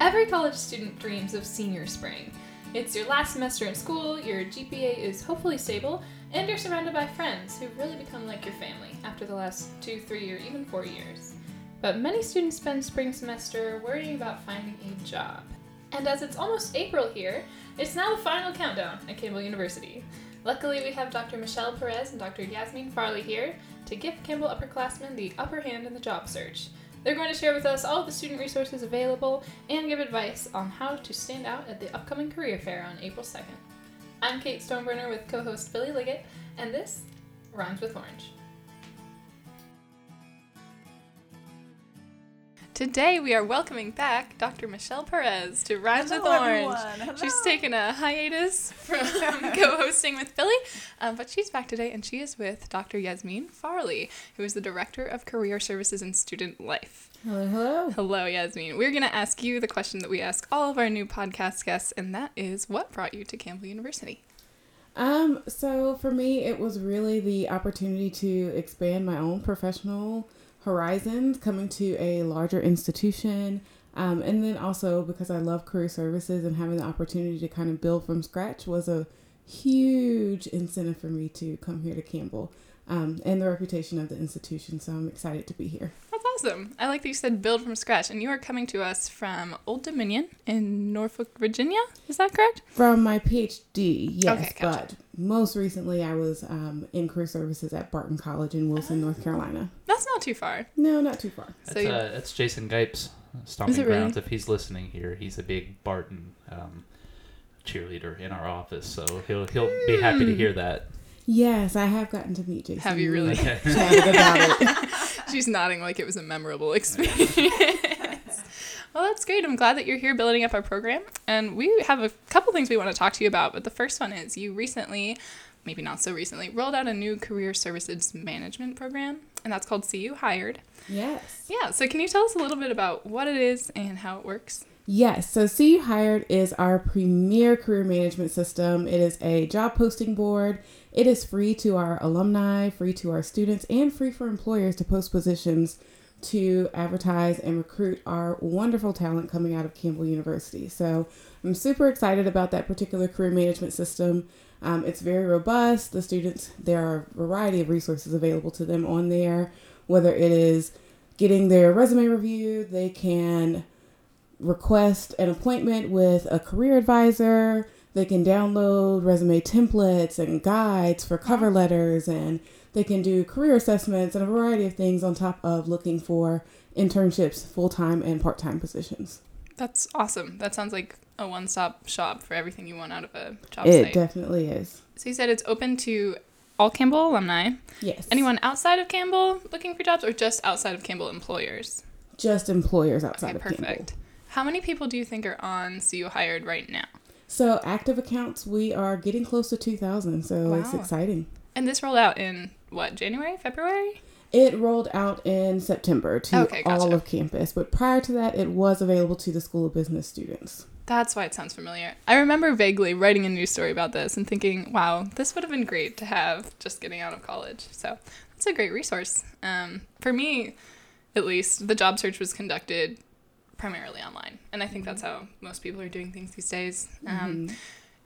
Every college student dreams of senior spring. It's your last semester in school, your GPA is hopefully stable, and you're surrounded by friends who've really become like your family after the last two, three, or even four years. But many students spend spring semester worrying about finding a job. And as it's almost April here, it's now the final countdown at Campbell University. Luckily, we have Dr. Michelle Perez and Dr. Yasmin Farley here to give Campbell upperclassmen the upper hand in the job search. They're going to share with us all the student resources available and give advice on how to stand out at the upcoming career fair on April 2nd. I'm Kate Stoneburner with co host Billy Liggett, and this rhymes with orange. Today we are welcoming back Dr. Michelle Perez to Rhymes Hello, with Orange. everyone. Hello. She's taken a hiatus from co-hosting with Philly, um, but she's back today, and she is with Dr. Yasmin Farley, who is the Director of Career Services and Student Life. Hello, hello. Hello, Yasmin. We're going to ask you the question that we ask all of our new podcast guests, and that is, what brought you to Campbell University? Um, so for me, it was really the opportunity to expand my own professional horizons, coming to a larger institution, um, and then also because I love career services and having the opportunity to kind of build from scratch was a huge incentive for me to come here to Campbell, um, and the reputation of the institution. So I'm excited to be here. That's awesome. I like that you said build from scratch, and you are coming to us from Old Dominion in Norfolk, Virginia. Is that correct? From my PhD, yes, Okay, gotcha. but most recently I was um, in career services at Barton College in Wilson, North Carolina. That's not too far. No, not too far. So That's, you- uh, that's Jason Gipes' stomping Is it really? grounds. If he's listening here, he's a big Barton um, cheerleader in our office, so he'll he'll be happy to hear that. Yes, I have gotten to meet Jason. Have you really? Okay. About it. She's nodding like it was a memorable experience. Well, that's great. I'm glad that you're here building up our program. And we have a couple things we want to talk to you about. But the first one is you recently, maybe not so recently, rolled out a new career services management program, and that's called CU Hired. Yes. Yeah, so can you tell us a little bit about what it is and how it works? Yes. So CU Hired is our premier career management system. It is a job posting board. It is free to our alumni, free to our students, and free for employers to post positions to advertise and recruit our wonderful talent coming out of Campbell University. So I'm super excited about that particular career management system. Um, it's very robust. The students, there are a variety of resources available to them on there, whether it is getting their resume reviewed, they can request an appointment with a career advisor. They can download resume templates and guides for cover letters, and they can do career assessments and a variety of things on top of looking for internships, full time and part time positions. That's awesome. That sounds like a one stop shop for everything you want out of a job It site. It definitely is. so you said it's open to all Campbell alumni. Yes. Anyone outside of Campbell looking for jobs or just outside of Campbell employers? Just employers outside Okay, of Campbell. perfect. How many people do you think are on CU Hired right now? So active accounts, we are getting close to 2,000. So it's exciting. And this rolled out in what, January, February? It rolled out in September to Okay, gotcha. all of campus, but prior to that, it was available to the School of Business students. That's why it sounds familiar. I remember vaguely writing a news story about this and thinking, wow, this would have been great to have just getting out of college. So that's a great resource. Um, for me, at least, the job search was conducted primarily online. And I think that's how most people are doing things these days. Um,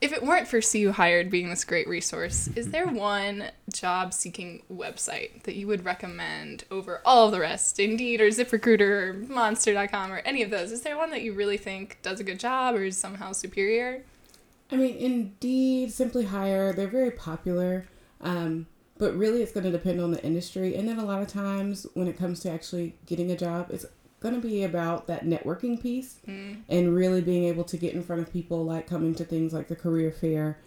If it weren't for CU Hired being this great resource, is there one job seeking website that you would recommend over all the rest? Indeed or ZipRecruiter or Monster.com or any of those? Is there one that you really think does a good job or is somehow superior? I mean, Indeed, Simply Hire, they're very popular, um, but really it's going to depend on the industry. And then a lot of times when it comes to actually getting a job, it's going to be about that networking piece and really being able to get in front of people, like coming to things like the career fair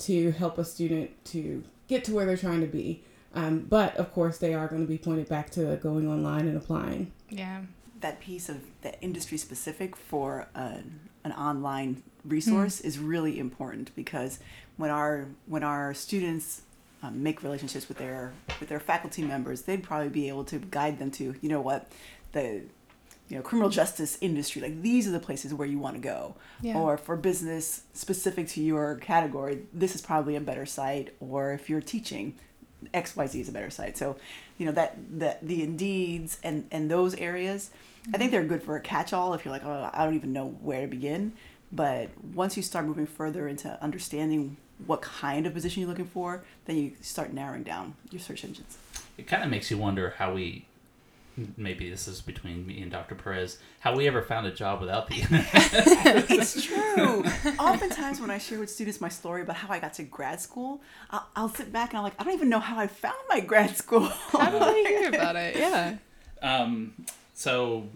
to help a student to get to where they're trying to be. Um, but of course, they are going to be pointed back to going online and applying. Yeah. that piece of the industry specific for an, an online resource is really important because when our when our students um, make relationships with their with their faculty members, they'd probably be able to guide them to you know what the you know criminal justice industry like these are the places where you want to go Yeah. or for business specific to your category this is probably a better site or if you're teaching xyz is a better site so you know that that the Indeeds and and those areas. I think mm-hmm. they're good for a catch-all if you're like, oh, I don't even know where to begin. But once you start moving further into understanding what kind of position you're looking for, then you start narrowing down your search engines. It kind of makes you wonder how we. Maybe this is between me and Dr. Perez. How we ever found a job without the internet? it's true. Oftentimes, when I share with students my story about how I got to grad school, I'll, I'll sit back and I'm like, I don't even know how I found my grad school. How did I hear about it? Yeah. Um, so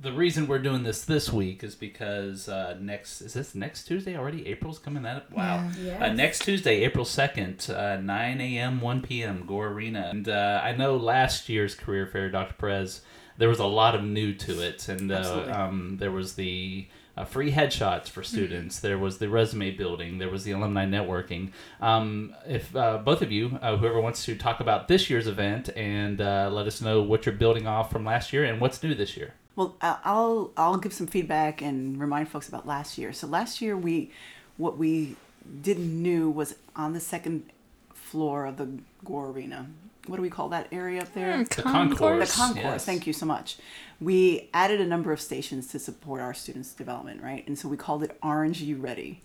the reason we're doing this this week is because uh, next is this next Tuesday already? April's coming that up. Wow. Yes. Uh, next Tuesday, April second, uh, nine a.m., one p.m. Gore Arena. And uh, I know last year's career fair, Dr. Perez, there was a lot of new to it, and uh, um, there was the. Uh, free headshots for students. There was the resume building. There was the alumni networking. Um, if uh, both of you, uh, whoever wants to talk about this year's event and uh, let us know what you're building off from last year and what's new this year. Well, I- I'll I'll give some feedback and remind folks about last year. So last year we, what we didn't knew was on the second floor of the Gore Arena. What do we call that area up there? Mm, The concourse. concourse. The concourse. yes. Thank you so much. We added a number of stations to support our students' development, right? And so we called it Orange You Ready.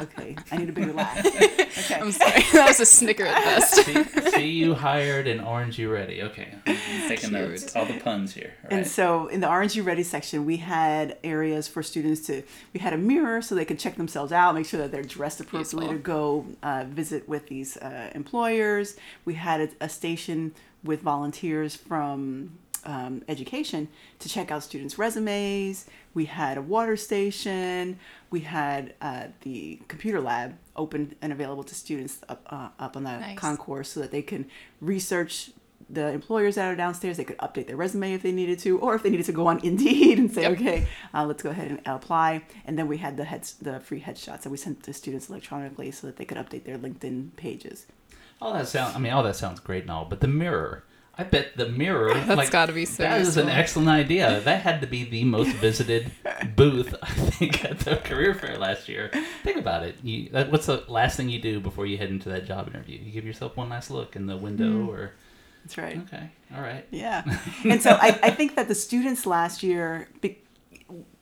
Okay, I need a bigger laugh. Okay. I'm sorry. that was a snicker at best. see, see you hired and orange you ready. Okay, I'm taking Cute. notes. All the puns here. All And right. so in the Orange You Ready section, we had areas for students to, we had a mirror so they could check themselves out, make sure that they're dressed appropriately to go uh, visit with these uh, employers. We had a, a station with volunteers from um, education to check out students' resumes. We had a water station. We had uh, the computer lab open and available to students up, uh, up on the Nice. concourse so that they can research the employers that are downstairs. They could update their resume if they needed to, or if they needed to go on Indeed and say, Yep. okay, uh, let's go ahead and apply. And then we had the heads, the free headshots that we sent to students electronically so that they could update their LinkedIn pages. all that sounds. I mean, all that sounds great and all, but the mirror. I bet the mirror. That's like, gotta be so That is an excellent idea. That had to be the most visited booth, I think, at the career fair last year. Think about it. You, that, what's the last thing you do before you head into that job interview? You give yourself one last look in the window, Hmm. or That's right. okay, all right. Yeah. And so I, I think that the students last year be,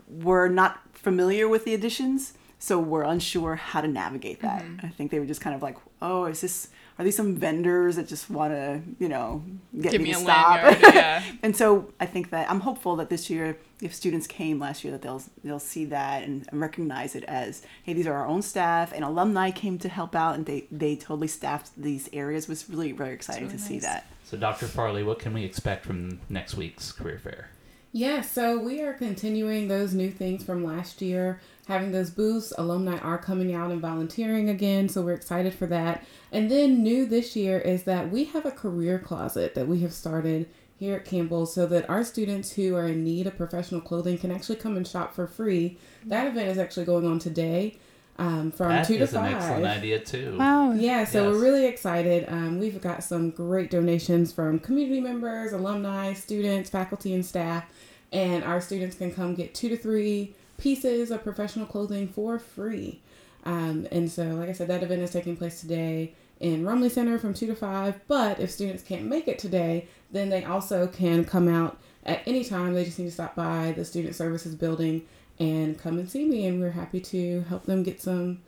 were not familiar with the additions, so were unsure how to navigate that. I think they were just kind of like, oh, is this, are these some vendors that just want to, you know, get Give me, me to a stop? lanyard. Yeah. and so I think that I'm hopeful that this year, if students came last year, that they'll they'll see that and recognize it as, hey, these are our own staff, and alumni came to help out, and they they totally staffed these areas. It was really very exciting really to see that. So, Dr. Farley, what can we expect from next week's career fair? Yeah, so we are continuing those new things from last year, having those booths. Alumni are coming out and volunteering again, so we're excited for that. And then, new this year is that we have a career closet that we have started here at Campbell so that our students who are in need of professional clothing can actually come and shop for free. That event is actually going on today um, from That 2 to is an excellent idea too. Wow. Yeah, so Yes. we're really excited. Um, we've got some great donations from community members, alumni, students, faculty, and staff. And our students can come get two to three pieces of professional clothing for free. Um, and so, like I said, that event is taking place today in Rumley Center from 2 to 5. But if students can't make it today, then they also can come out at any time. They just need to stop by the Student Services building and come and see me. And we're happy to help them get some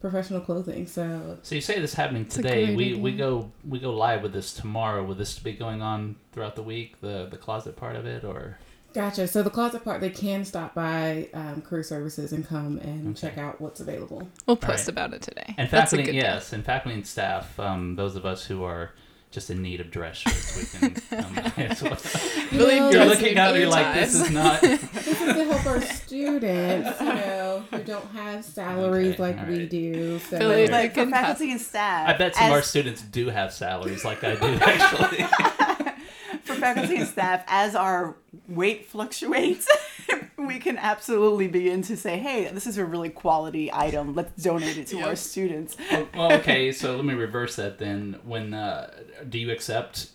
professional clothing. So So you say this happening today. great We we go we go live with this tomorrow. Will this be going on throughout the week? The the closet part of it, or Gotcha. So the closet part, they can stop by um, career services and come and Okay. check out what's available. We'll All right. post about it today. and That's a faculty, good thing. yes, and faculty and staff. Um, those of us who are just in need of dress shirts, we can. Um, as well. Really Well, You're looking me at for me your like this is not. This is to help our students, you know, who don't have salaries Okay, like all we do. So Really? But You for faculty and staff, I bet some of our students do have salaries like I do actually. for faculty and staff, as our weight fluctuates, we can absolutely begin to say, hey, this is a really quality item. Let's donate it to our students. well, well, okay, so let me reverse that then. When uh, do you accept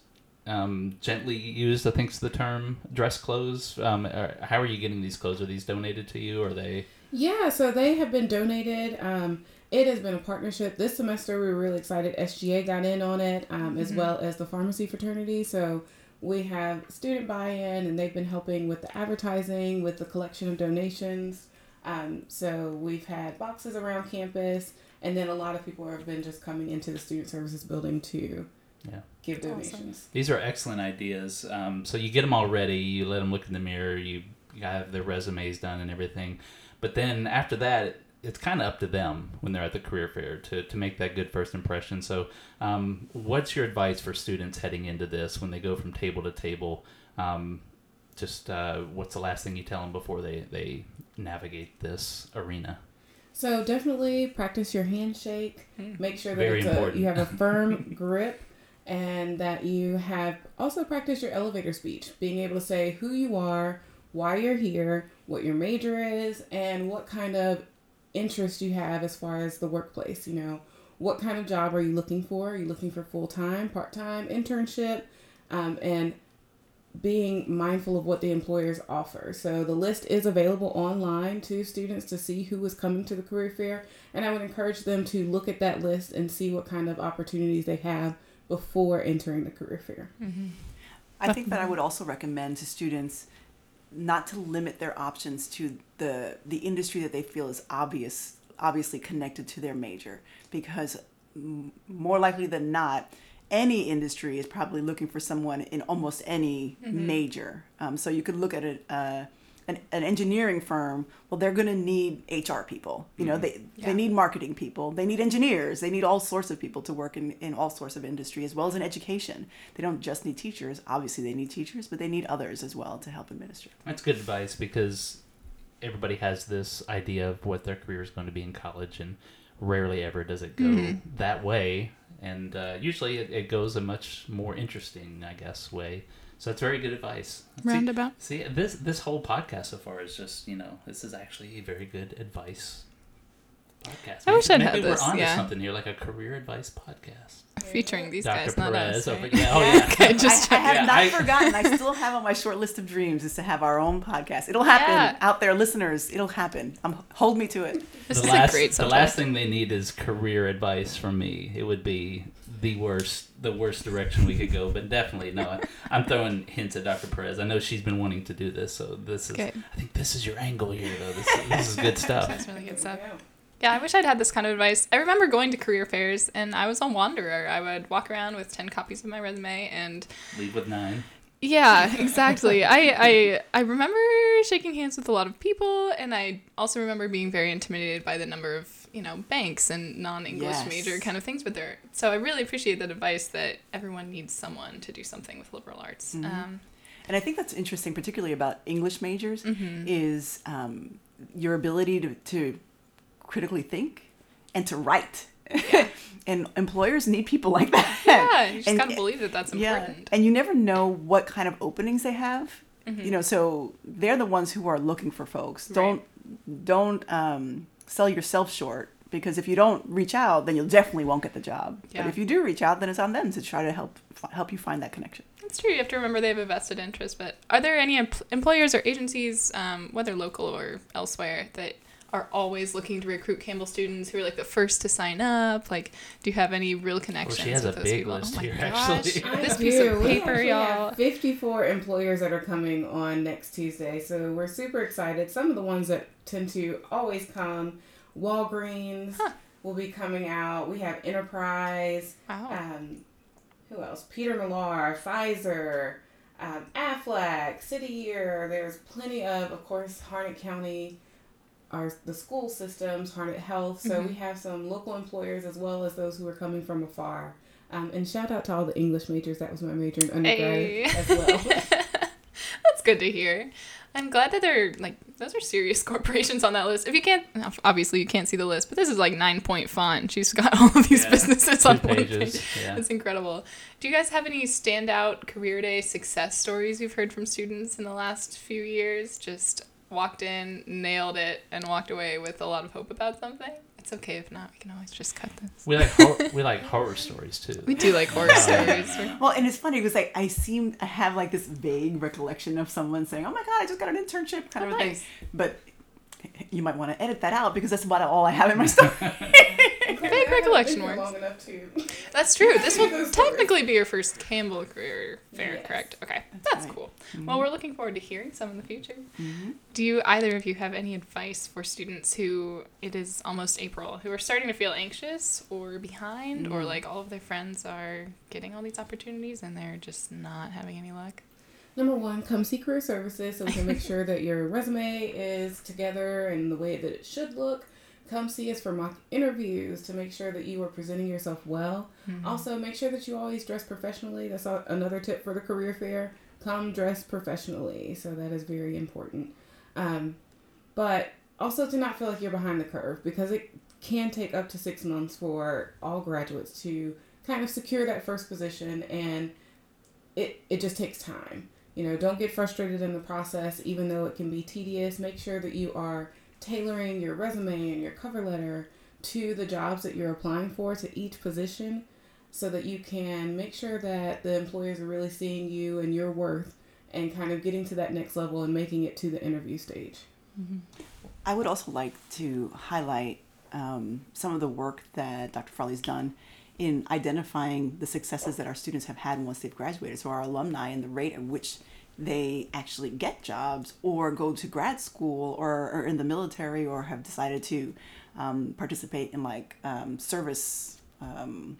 um, gently used? I think's the term dress clothes. Um, how are you getting these clothes? Are these donated to you? Or are they? Yeah, so they have been donated. Um, it has been a partnership. This semester, we were really excited. SGA got in on it, um, as well as the pharmacy fraternity. So we have student buy-in, and they've been helping with the advertising, with the collection of donations. Um, so we've had boxes around campus, and then a lot of people have been just coming into the student services building to Yeah. give Awesome. donations. These are excellent ideas. Um, so you get them all ready. You let them look in the mirror. You have their resumes done and everything. But then after that, it's kind of up to them when they're at the career fair to, to make that good first impression. So, um, what's your advice for students heading into this when they go from table to table? Um, just uh, what's the last thing you tell them before they, they navigate this arena? So definitely practice your handshake. Mm. Make sure that it's a, important. you have a firm grip and that you have also practice your elevator speech, being able to say who you are, why you're here, what your major is, and what kind of interest you have as far as the workplace. You know, what kind of job are you looking for? Are you looking for full time, part time, internship, um, and being mindful of what the employers offer. So the list is available online to students to see who is coming to the career fair, and I would encourage them to look at that list and see what kind of opportunities they have before entering the career fair. I think that I would also recommend to students not to limit their options to the the industry that they feel is obvious obviously connected to their major. Because m- more likely than not any industry is probably looking for someone in almost any major. Um, so you could look at it uh, an, an engineering firm well they're going to need hr people. You know they Yeah. they need marketing people. They need engineers. They need all sorts of people to work in, in all sorts of industry as well as in education. They don't just need teachers. Obviously they need teachers but they need others as well to help administer. That's good advice because everybody has this idea of what their career is going to be in college, and rarely ever does it go that way. And uh, usually it, it goes a much more interesting, I guess, way. So that's very good advice. See- Roundabout. See, this this whole podcast so far is just you know this is actually a very good advice podcast. I wish I'd maybe had we're this, onto yeah. something here, like a career advice podcast. Featuring these Dr. guys, not Perez us. over right? yeah, oh yeah. okay, just I, I have Yeah, not I- forgotten i still have on my short list of dreams is to have our own podcast it'll happen Yeah. out there listeners it'll happen um, hold me to it This the is last, a great the last thing they need is career advice from me. It would be the worst, the worst direction we could go. But definitely, no. I- I'm throwing hints at Dr. Perez. I know she's been wanting to do this, so this is. Okay. I think this is your angle here, though. This, is- this is good stuff. That's really good stuff. There we go. Yeah, I wish I'd had this kind of advice. I remember going to career fairs and I was on Wanderer. I would walk around with 10 copies of my resume and Leave with nine. yeah, exactly. I, I I remember shaking hands with a lot of people and I also remember being very intimidated by the number of, you know, banks and non-English Yes. major kind of things but they're So I really appreciate that advice that everyone needs someone to do something with liberal arts. Um, And I think that's interesting, particularly about English majors, Mm-hmm. is um, your ability to, to critically think and to write. and employers need people like that. yeah, you just And- got to believe that that's important. Yeah. And you never know what kind of openings they have. Mm-hmm. You know, so they're the ones who are looking for folks. Right. Don't don't um, sell yourself short because if you don't reach out, then you'll definitely won't get the job. Yeah. But if you do reach out, then it's on them to try to help help you find that connection. That's true. You have to remember they have a vested interest. But are there any em- employers or agencies, um, whether local or elsewhere, that are always looking to recruit Campbell students who are like the first to sign up? Like, do you have any real connections? She has a with those big people? list oh my here, gosh. actually. I this do. piece of paper, actually y'all. have 54 employers that are coming on next Tuesday, so we're super excited. Some of the ones that tend to always come, Walgreens Huh. will be coming out. We have Enterprise. Wow. Um, who else? Peter Millar, Pfizer, um, Aflac, City Year. There's plenty of, of course, Harnett County, our the school systems, Harnett Health. So we have some local employers as well as those who are coming from afar. Um, and shout out to all the English majors. That was my major in undergrad Hey. as well. Good to hear. I'm glad that they're like those are serious corporations on that list. If you can't, obviously you can't see the list, but this is like nine point font. She's got all of these Yeah. businesses on one page. Yeah. That's incredible. Do you guys have any standout career day success stories you've heard from students in the last few years? Just walked in, nailed it, and walked away with a lot of hope about something. It's okay if not. We can always just cut this. We like hor- we like horror stories too. We do like horror stories. Well, and it's funny because I, I seem I have like this vague recollection of someone saying, "Oh my god, I just got an internship," kind Oh, of nice. thing. But you might want to edit that out because that's about all I have in my story. Vague recollection works. Long enough to. That's true. This will technically be your first Campbell career fair, Yes. correct? Okay, that's right. cool. Well, we're looking forward to hearing some in the future. Mhm. Do you either of you have any advice for students who it is almost April who are starting to feel anxious or behind or Mm. like all of their friends are getting all these opportunities and they're just not having any luck? Number one, come see career services so we can make sure that your resume is together and the way that it should look. Come see us for mock interviews to make sure that you are presenting yourself well. Also, make sure that you always dress professionally. That's a- another tip for the career fair. Come dress professionally. So that is very important. Um, but also to not feel like you're behind the curve because it can take up to six months for all graduates to kind of secure that first position and it, it just takes time. You know, don't get frustrated in the process, even though it can be tedious. Make sure that you are tailoring your resume and your cover letter to the jobs that you're applying for to each position so that you can make sure that the employers are really seeing you and your worth and kind of getting to that next level and making it to the interview stage. I would also like to highlight um, some of the work that Dr. Farley's done in identifying the successes that our students have had once they've graduated. So our alumni and the rate at which they actually get jobs or go to grad school or are in the military or have decided to um, participate in like um, service, um,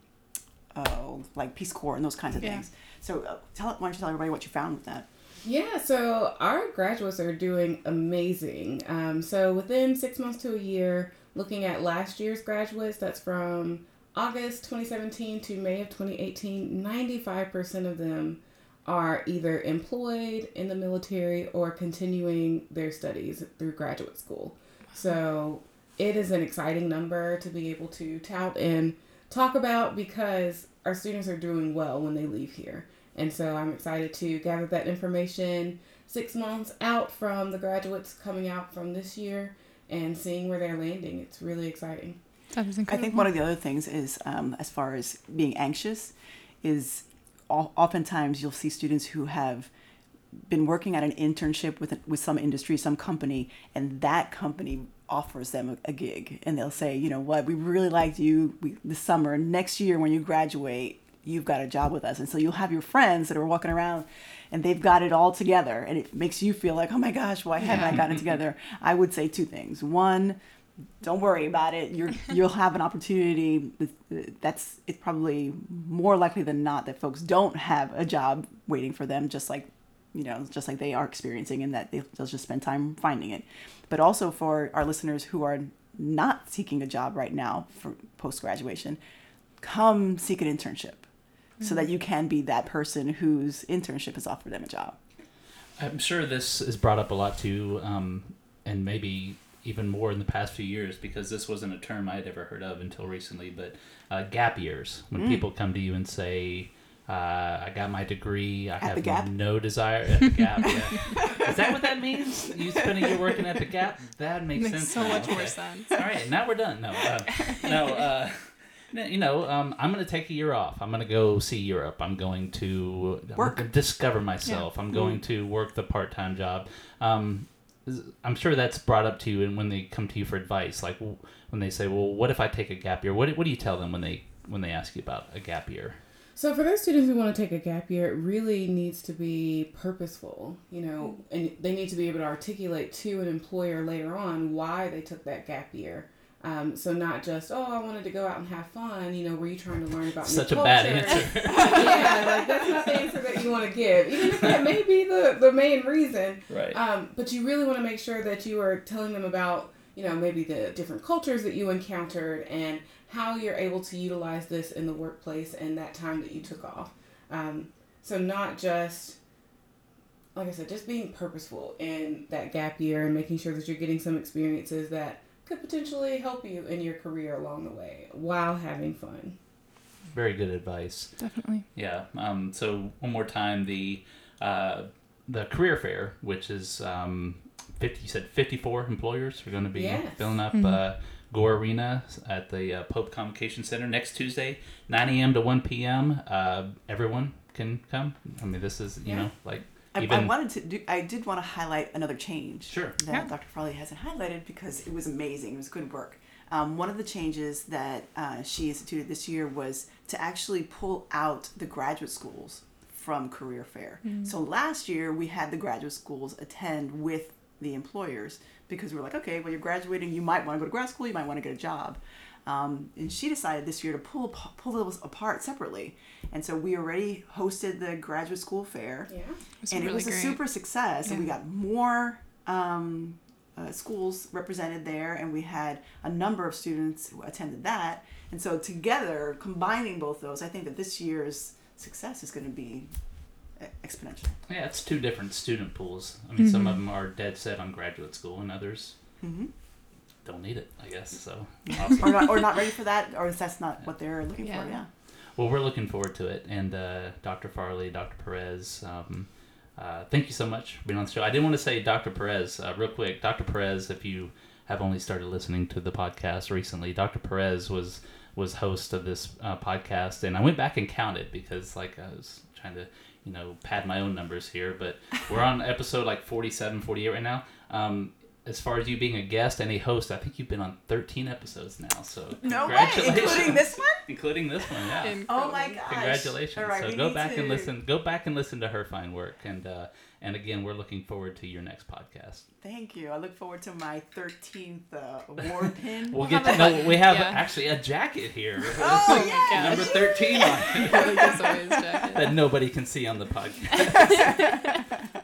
oh, like Peace Corps and those kinds of Yeah. things. So uh, tell, why don't you tell everybody what you found with that? Yeah, so our graduates are doing amazing. Um, so within six months to a year, looking at last year's graduates, that's from August 2017 to May of 2018, 95% of them are either employed in the military or continuing their studies through graduate school. So it is an exciting number to be able to tout and talk about because our students are doing well when they leave here. And so I'm excited to gather that information six months out from the graduates coming out from this year and seeing where they're landing. It's really exciting. That is I think one of the other things is, um, as far as being anxious, is o- oftentimes you'll see students who have been working at an internship with with some industry, some company, and that company offers them a, gig, and they'll say, you know what, we really liked you we, this summer. Next year, when you graduate, you've got a job with us, and so you'll have your friends that are walking around. And they've got it all together, and it makes you feel like, oh my gosh, why haven't I gotten it together? I would say two things. One, don't worry about it. You're you'll have an opportunity. That's it's probably more likely than not that folks don't have a job waiting for them, just like you know, just like they are experiencing, and that they- they'll just spend time finding it. But also for our listeners who are not seeking a job right now for post graduation, come seek an internship, so that you can be that person whose internship has offered them a job. I'm sure this is brought up a lot too, um, and maybe even more in the past few years because this wasn't a term I had ever heard of until recently. But uh, gap years, when Mm. people come to you and say, uh, "I got my degree, I At the have Gap? no desire at the Gap." yeah. Is that what that means? You spending your working at the Gap? That makes, makes sense. so now. much more Okay. sense. All right, now we're done. No, uh, no. Uh, you know, um, I'm going to take a year off. I'm going to go see Europe. I'm going to I'm Work. gonna discover myself. I'm going to work the part-time job. Um, I'm sure that's brought up to you, and when they come to you for advice, like when they say, "Well, what if I take a gap year?" What, what do you tell them when they when they ask you about a gap year? So for those students who want to take a gap year, it really needs to be purposeful, you know, and they need to be able to articulate to an employer later on why they took that gap year. Um, so not just oh I wanted to go out and have fun, you know, were you trying to learn about Such a bad answer. yeah, like that's not the answer that you want to give, even if that may be the the main reason. right. Um, but you really want to make sure that you are telling them about, you know, maybe the different cultures that you encountered and how you're able to utilize this in the workplace and that time that you took off. Um, so not just, like I said, just being purposeful in that gap year and making sure that you're getting some experiences that could potentially help you in your career along the way while having fun. Very good advice. Definitely. Yeah. Um, so one more time, the uh, the career fair, which is um, fifty. You said fifty four employers are going to be Yes. filling up Mhm. uh, Gore Arena at the uh, Pope Convocation Center next Tuesday, nine a.m. to one p.m. Uh, everyone can come. I mean, this is you Yeah. know like I, I wanted to do. I did want to highlight another change. Sure. That Yeah. Dr. Farley hasn't highlighted because it was amazing. It was good work. Um, one of the changes that uh, she instituted this year was to actually pull out the graduate schools from career fair. So last year we had the graduate schools attend with the employers because we were like, okay, well you're graduating, you might want to go to grad school, you might want to get a job. Um, and she decided this year to pull pull those apart separately, and so we already hosted the graduate school fair Yeah. It's and really it was a great. super success and we got more um, uh, schools represented there and we had a number of students who attended that and so together combining both those i think that this year's success is going to be e- exponential Yeah, it's two different student pools. I mean, some Mm-hmm. of them are dead set on graduate school, and others mm-hmm. Don't need it. I guess so. or, not, or not ready for that or that's not what they're looking Yeah. for yeah well, we're looking forward to it. And uh, Dr. Farley, Dr. Perez, um, uh, thank you so much for being on the show. I did want to say, Dr. Perez, uh, real quick. Dr. Perez, if you have only started listening to the podcast recently, Dr. Perez was was host of this uh, podcast, and I went back and counted because like I was trying to you know pad my own numbers here, but we're on episode like 47, 48 right now. Um, as far as you being a guest and a host, I think you've been on 13 episodes now. So no way including this one including this one, yeah. oh my Incredible. gosh Congratulations! all right so go need back and listen. Go back and listen to her fine work, and uh, and again, we're looking forward to your next podcast. thank you i look forward to my 13th uh, award pin We'll, We'll get have to a know. We have Yeah. actually a jacket here, oh my yeah number thirteen on it, Really gives away his jacket. that nobody can see on the podcast.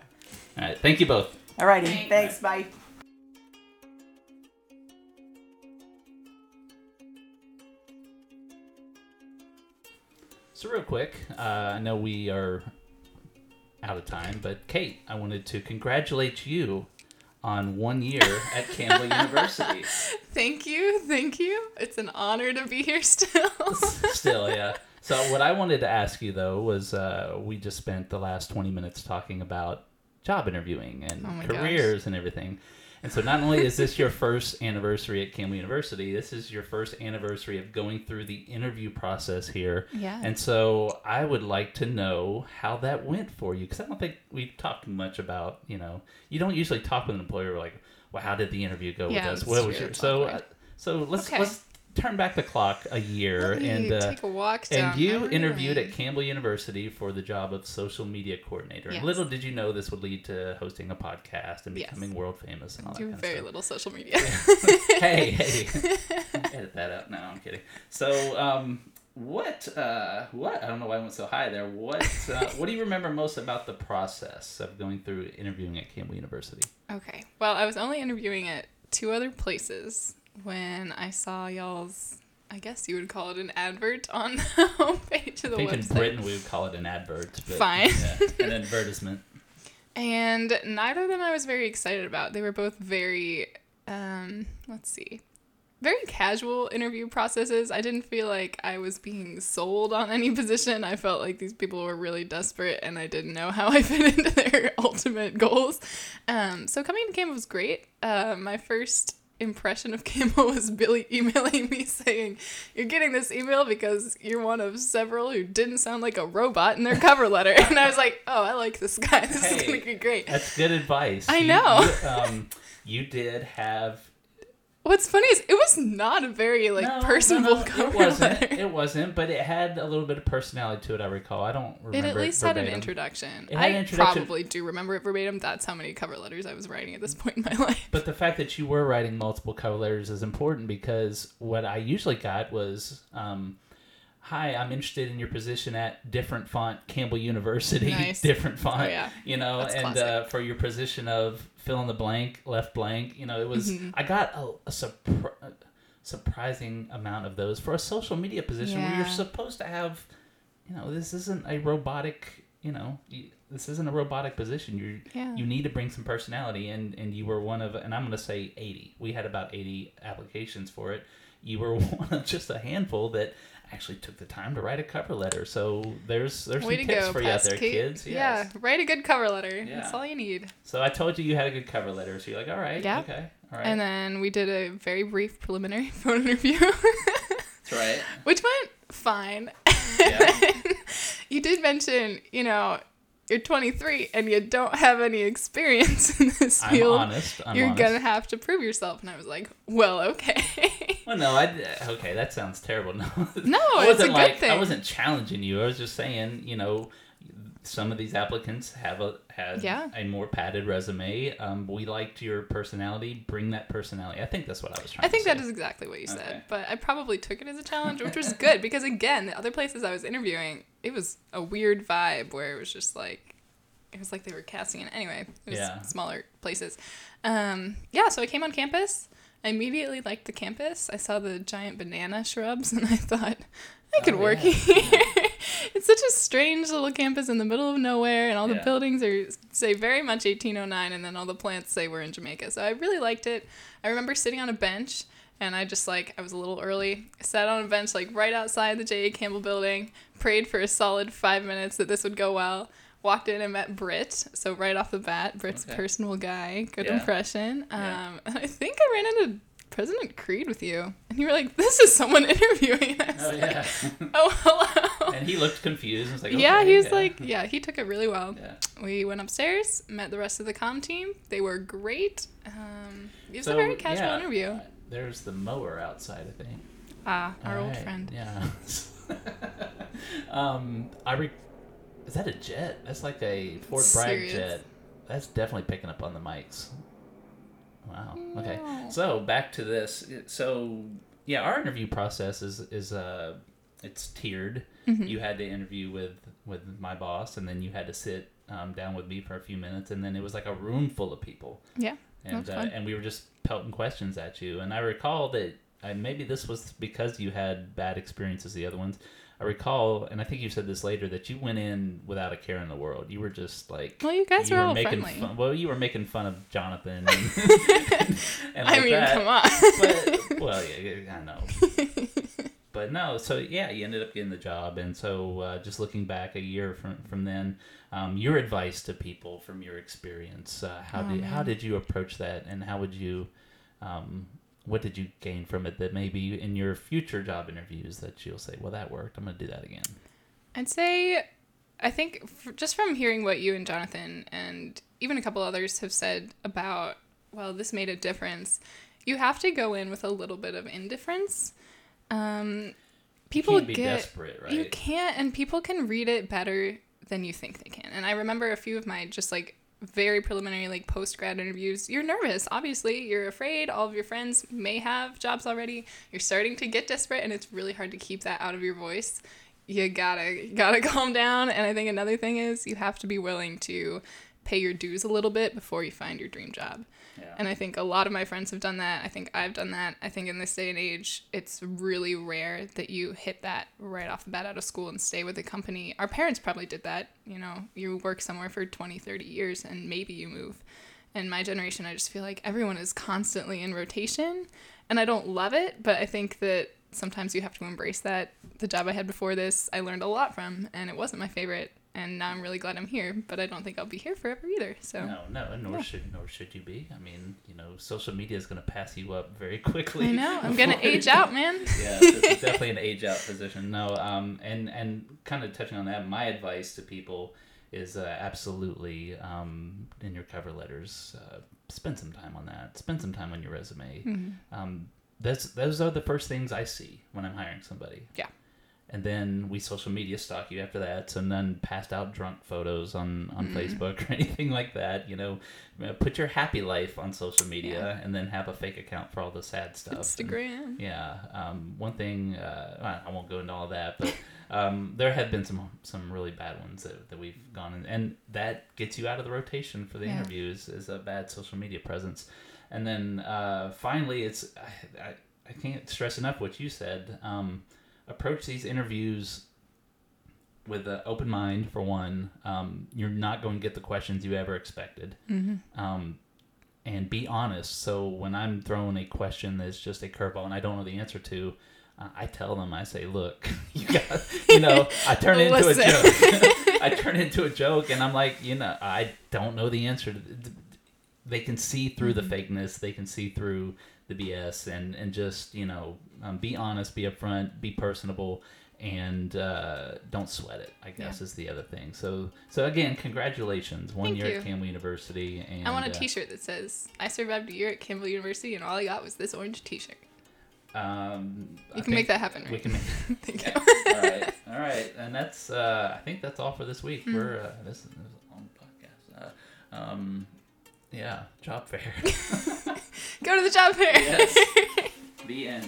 All right, thank you both. Alrighty, Thanks. thanks. Bye. So real quick, uh, I know we are out of time, but Kate, I wanted to congratulate you on one year at Campbell University. Thank you, thank you. It's an honor to be here still. Still, yeah. So what I wanted to ask you though was, uh, we just spent the last twenty minutes talking about job interviewing and Oh careers and everything. And so not only is this your first anniversary at Campbell University, this is your first anniversary of going through the interview process here. yeah. And so I would like to know how that went for you because I don't think we've talked much about, you know, you don't usually talk with an employer like, well, how did the interview go Yeah, with us? What was your so? Uh, so let's Okay. let's turn back the clock a year and uh, take a walk and you interviewed lane. at Campbell University for the job of social media coordinator. Yes. little did you know this would lead to hosting a podcast and Yes. becoming world famous and all that do kind very of stuff. little social media. hey, hey, edit that out. No, I'm kidding. So, um, what, uh, what? I don't know why I went so high there. What, uh, what do you remember most about the process of going through interviewing at Campbell University? Okay. Well, I was only interviewing at two other places when I saw y'all's. I guess you would call it an advert on the homepage of I the think website. in Britain we would call it an advert. But, Fine. yeah, an advertisement. And neither of them I was very excited about. They were both very, um, let's see, very casual interview processes. I didn't feel like I was being sold on any position. I felt like these people were really desperate and I didn't know how I fit into their ultimate goals. Um, so coming to Campbell was great. Uh, my first impression of Campbell was Billy emailing me saying, You're getting this email because you're one of several who didn't sound like a robot in their cover letter. And I was like, Oh, I like this guy. This is going to be great. That's good advice. I You- know. You, um, you did have What's funny is it was not a very like No, no, personable no, cover It wasn't. letter. It wasn't, but it had a little bit of personality to it. I recall. I don't remember. It at least had an introduction. It had I an introduction. probably do remember it verbatim. That's how many cover letters I was writing at this point in my life. But the fact that you were writing multiple cover letters is important because what I usually got was, um, "Hi, I'm interested in your position at different font Campbell University, Nice. different font." Oh, yeah. You know, That's and uh, for your position of fill in the blank, left blank. You know, it was. Mhm. I got a, a surpri- surprising amount of those for a social media position where you're supposed to have. You know, this isn't a robotic. You know, you, this isn't a robotic position. You Yeah. you need to bring some personality and and you were one of and i'm going to say 80 we had about 80 applications for it you were one of just a handful that actually took the time to write a cover letter so there's there's Way some tips go, for you out there Kate. kids Yeah, write a good cover letter. Yeah. That's all you need. so i told you you had a good cover letter so you're like all right Yeah. okay all right And then we did a very brief preliminary phone interview, that's right which went fine. yeah you did mention, you know, you're 23 and you don't have any experience in this I'm field. honest. I'm honest. you're honest. gonna have to prove yourself. And I was like, well, okay. Well, no, I okay. That sounds terrible. No, No, it's a good like I wasn't challenging you. I was just saying, you know, some of these applicants have a had Yeah. a more padded resume. Um, we liked your personality. Bring that personality. I think that's what I was trying. I think that say. is exactly what you said, Okay. but I probably took it as a challenge, which was good because again, the other places I was interviewing, it was a weird vibe where it was just like, it was like they were casting it. Anyway, it was Yeah. smaller places. Um, yeah, so I came on campus. I immediately liked the campus. I saw the giant banana shrubs, and I thought I could Oh, work yeah. here. it's such a strange little campus in the middle of nowhere, and all the Yeah. buildings are say very much 1809, and then all the plants say we're in Jamaica. So I really liked it. I remember sitting on a bench, and I just like I was a little early. I sat on a bench like right outside the J.A. Campbell building, prayed for a solid five minutes that this would go well. Walked in and met Britt, so right off the bat, Britt's Okay. a personal guy, good Yeah. impression. Um, and I think I ran into President Creed with you, and you were like, "This is someone interviewing." Was Oh like, yeah. "Oh, hello." and he looked confused. and was like, yeah, he was yeah. like, yeah, he took it really well. Yeah. We went upstairs, met the rest of the com team. They were great. Um, it was a very casual yeah, interview. There's the mower outside, I think. Ah, our old Alright, friend. Yeah. um, I re- is that a jet? That's like a Fort Bragg jet. That's definitely picking up on the mics. Wow. Okay. So back to this. So yeah, our interview process is is uh it's tiered. Mhm. You had to interview with with my boss, and then you had to sit um, down with me for a few minutes, and then it was like a room full of people Yeah. and uh, and we were just pelting questions at you. And I recall that maybe this was because you had bad experiences the other ones. I recall, and I think you said this later, that you went in without a care in the world. You were just like Well, you guys you were were all making friendly. fun. Well, you were making fun of Jonathan. And, and I mean, that. come on. But, well, yeah, I know. but no, so yeah, you ended up getting the job, and so uh, just looking back a year from from then, um, your advice to people from your experience, uh, how Oh, did how did you approach that, and how would you, um, what did you gain from it that maybe in your future job interviews that you'll say, well, that worked, I'm gonna do that again. I'd say, I think f- just from hearing what you and Jonathan and even a couple others have said about, well, this made a difference, you have to go in with a little bit of indifference. Um, people you can't be get desperate, right? you can't, and people can read it better than you think they can. And I remember a few of my just like very preliminary like post grad interviews. You're nervous, obviously. You're afraid. All of your friends may have jobs already. You're starting to get desperate, and it's really hard to keep that out of your voice. You gotta gotta calm down. And I think another thing is you have to be willing to pay your dues a little bit before you find your dream job. And I think a lot of my friends have done that. I think I've done that. I think in this day and age, it's really rare that you hit that right off the bat out of school and stay with a company. Our parents probably did that. You know, you work somewhere for 20, 30 years and maybe you move. In my generation, I just feel like everyone is constantly in rotation. And I don't love it, but I think that sometimes you have to embrace that. The job I had before this, I learned a lot from, and it wasn't my favorite. And now I'm really glad I'm here, but I don't think I'll be here forever either. So. No, no, nor Yeah. should nor should you be. I mean, you know, social media is going to pass you up very quickly. I know. I'm gonna age out, man. yeah, this is definitely an age out position. No, um, and and kind of touching on that, my advice to people is uh, absolutely um, in your cover letters, uh, spend some time on that. Spend some time on your resume. Mm-hmm. Um, that's those are the first things I see when I'm hiring somebody. Yeah. And then we social media stalk you after that. So none passed out drunk photos on, on Mm-hmm. Facebook or anything like that. You know, Uh, put your happy life on social media and then have a fake account for all the sad stuff. And- Instagram. yeah. Um, one thing, uh, I won't go into all that, but um, there have been some some really bad ones that, that we've gone in, and that gets you out of the rotation for the Yeah. interviews is a bad social media presence. And then uh, finally, it's I, I, I can't stress enough what you said. Um, approach these interviews with an open mind for one. Um, you're not going to get the questions you ever expected Mm-hmm. um, and be honest. So when I'm throwing a question that's just a curveball and I don't know the answer to, uh, I tell them, I say, look, you got, you know, I turn it into a joke. I turn it into a joke, and I'm like, you know, I don't know the answer. To, they can see through the fakeness. They can see through the BS, and and just you know, um, be honest, be upfront, be personable. and uh, don't sweat it. I guess is the other thing. So so again, congratulations, one Thank year you. at Campbell University. And I want a uh, T-shirt that says "I survived a year at Campbell University, and all I got was this orange T-shirt." Um, I You can make that happen, We right? can make. Thank Yeah. you. all right, all right, and that's. Uh, I think that's all for this week. Hmm. We're uh, this, is- this is a long podcast. Uh, um, yeah, job fair. Go to the job fair. yes. the end.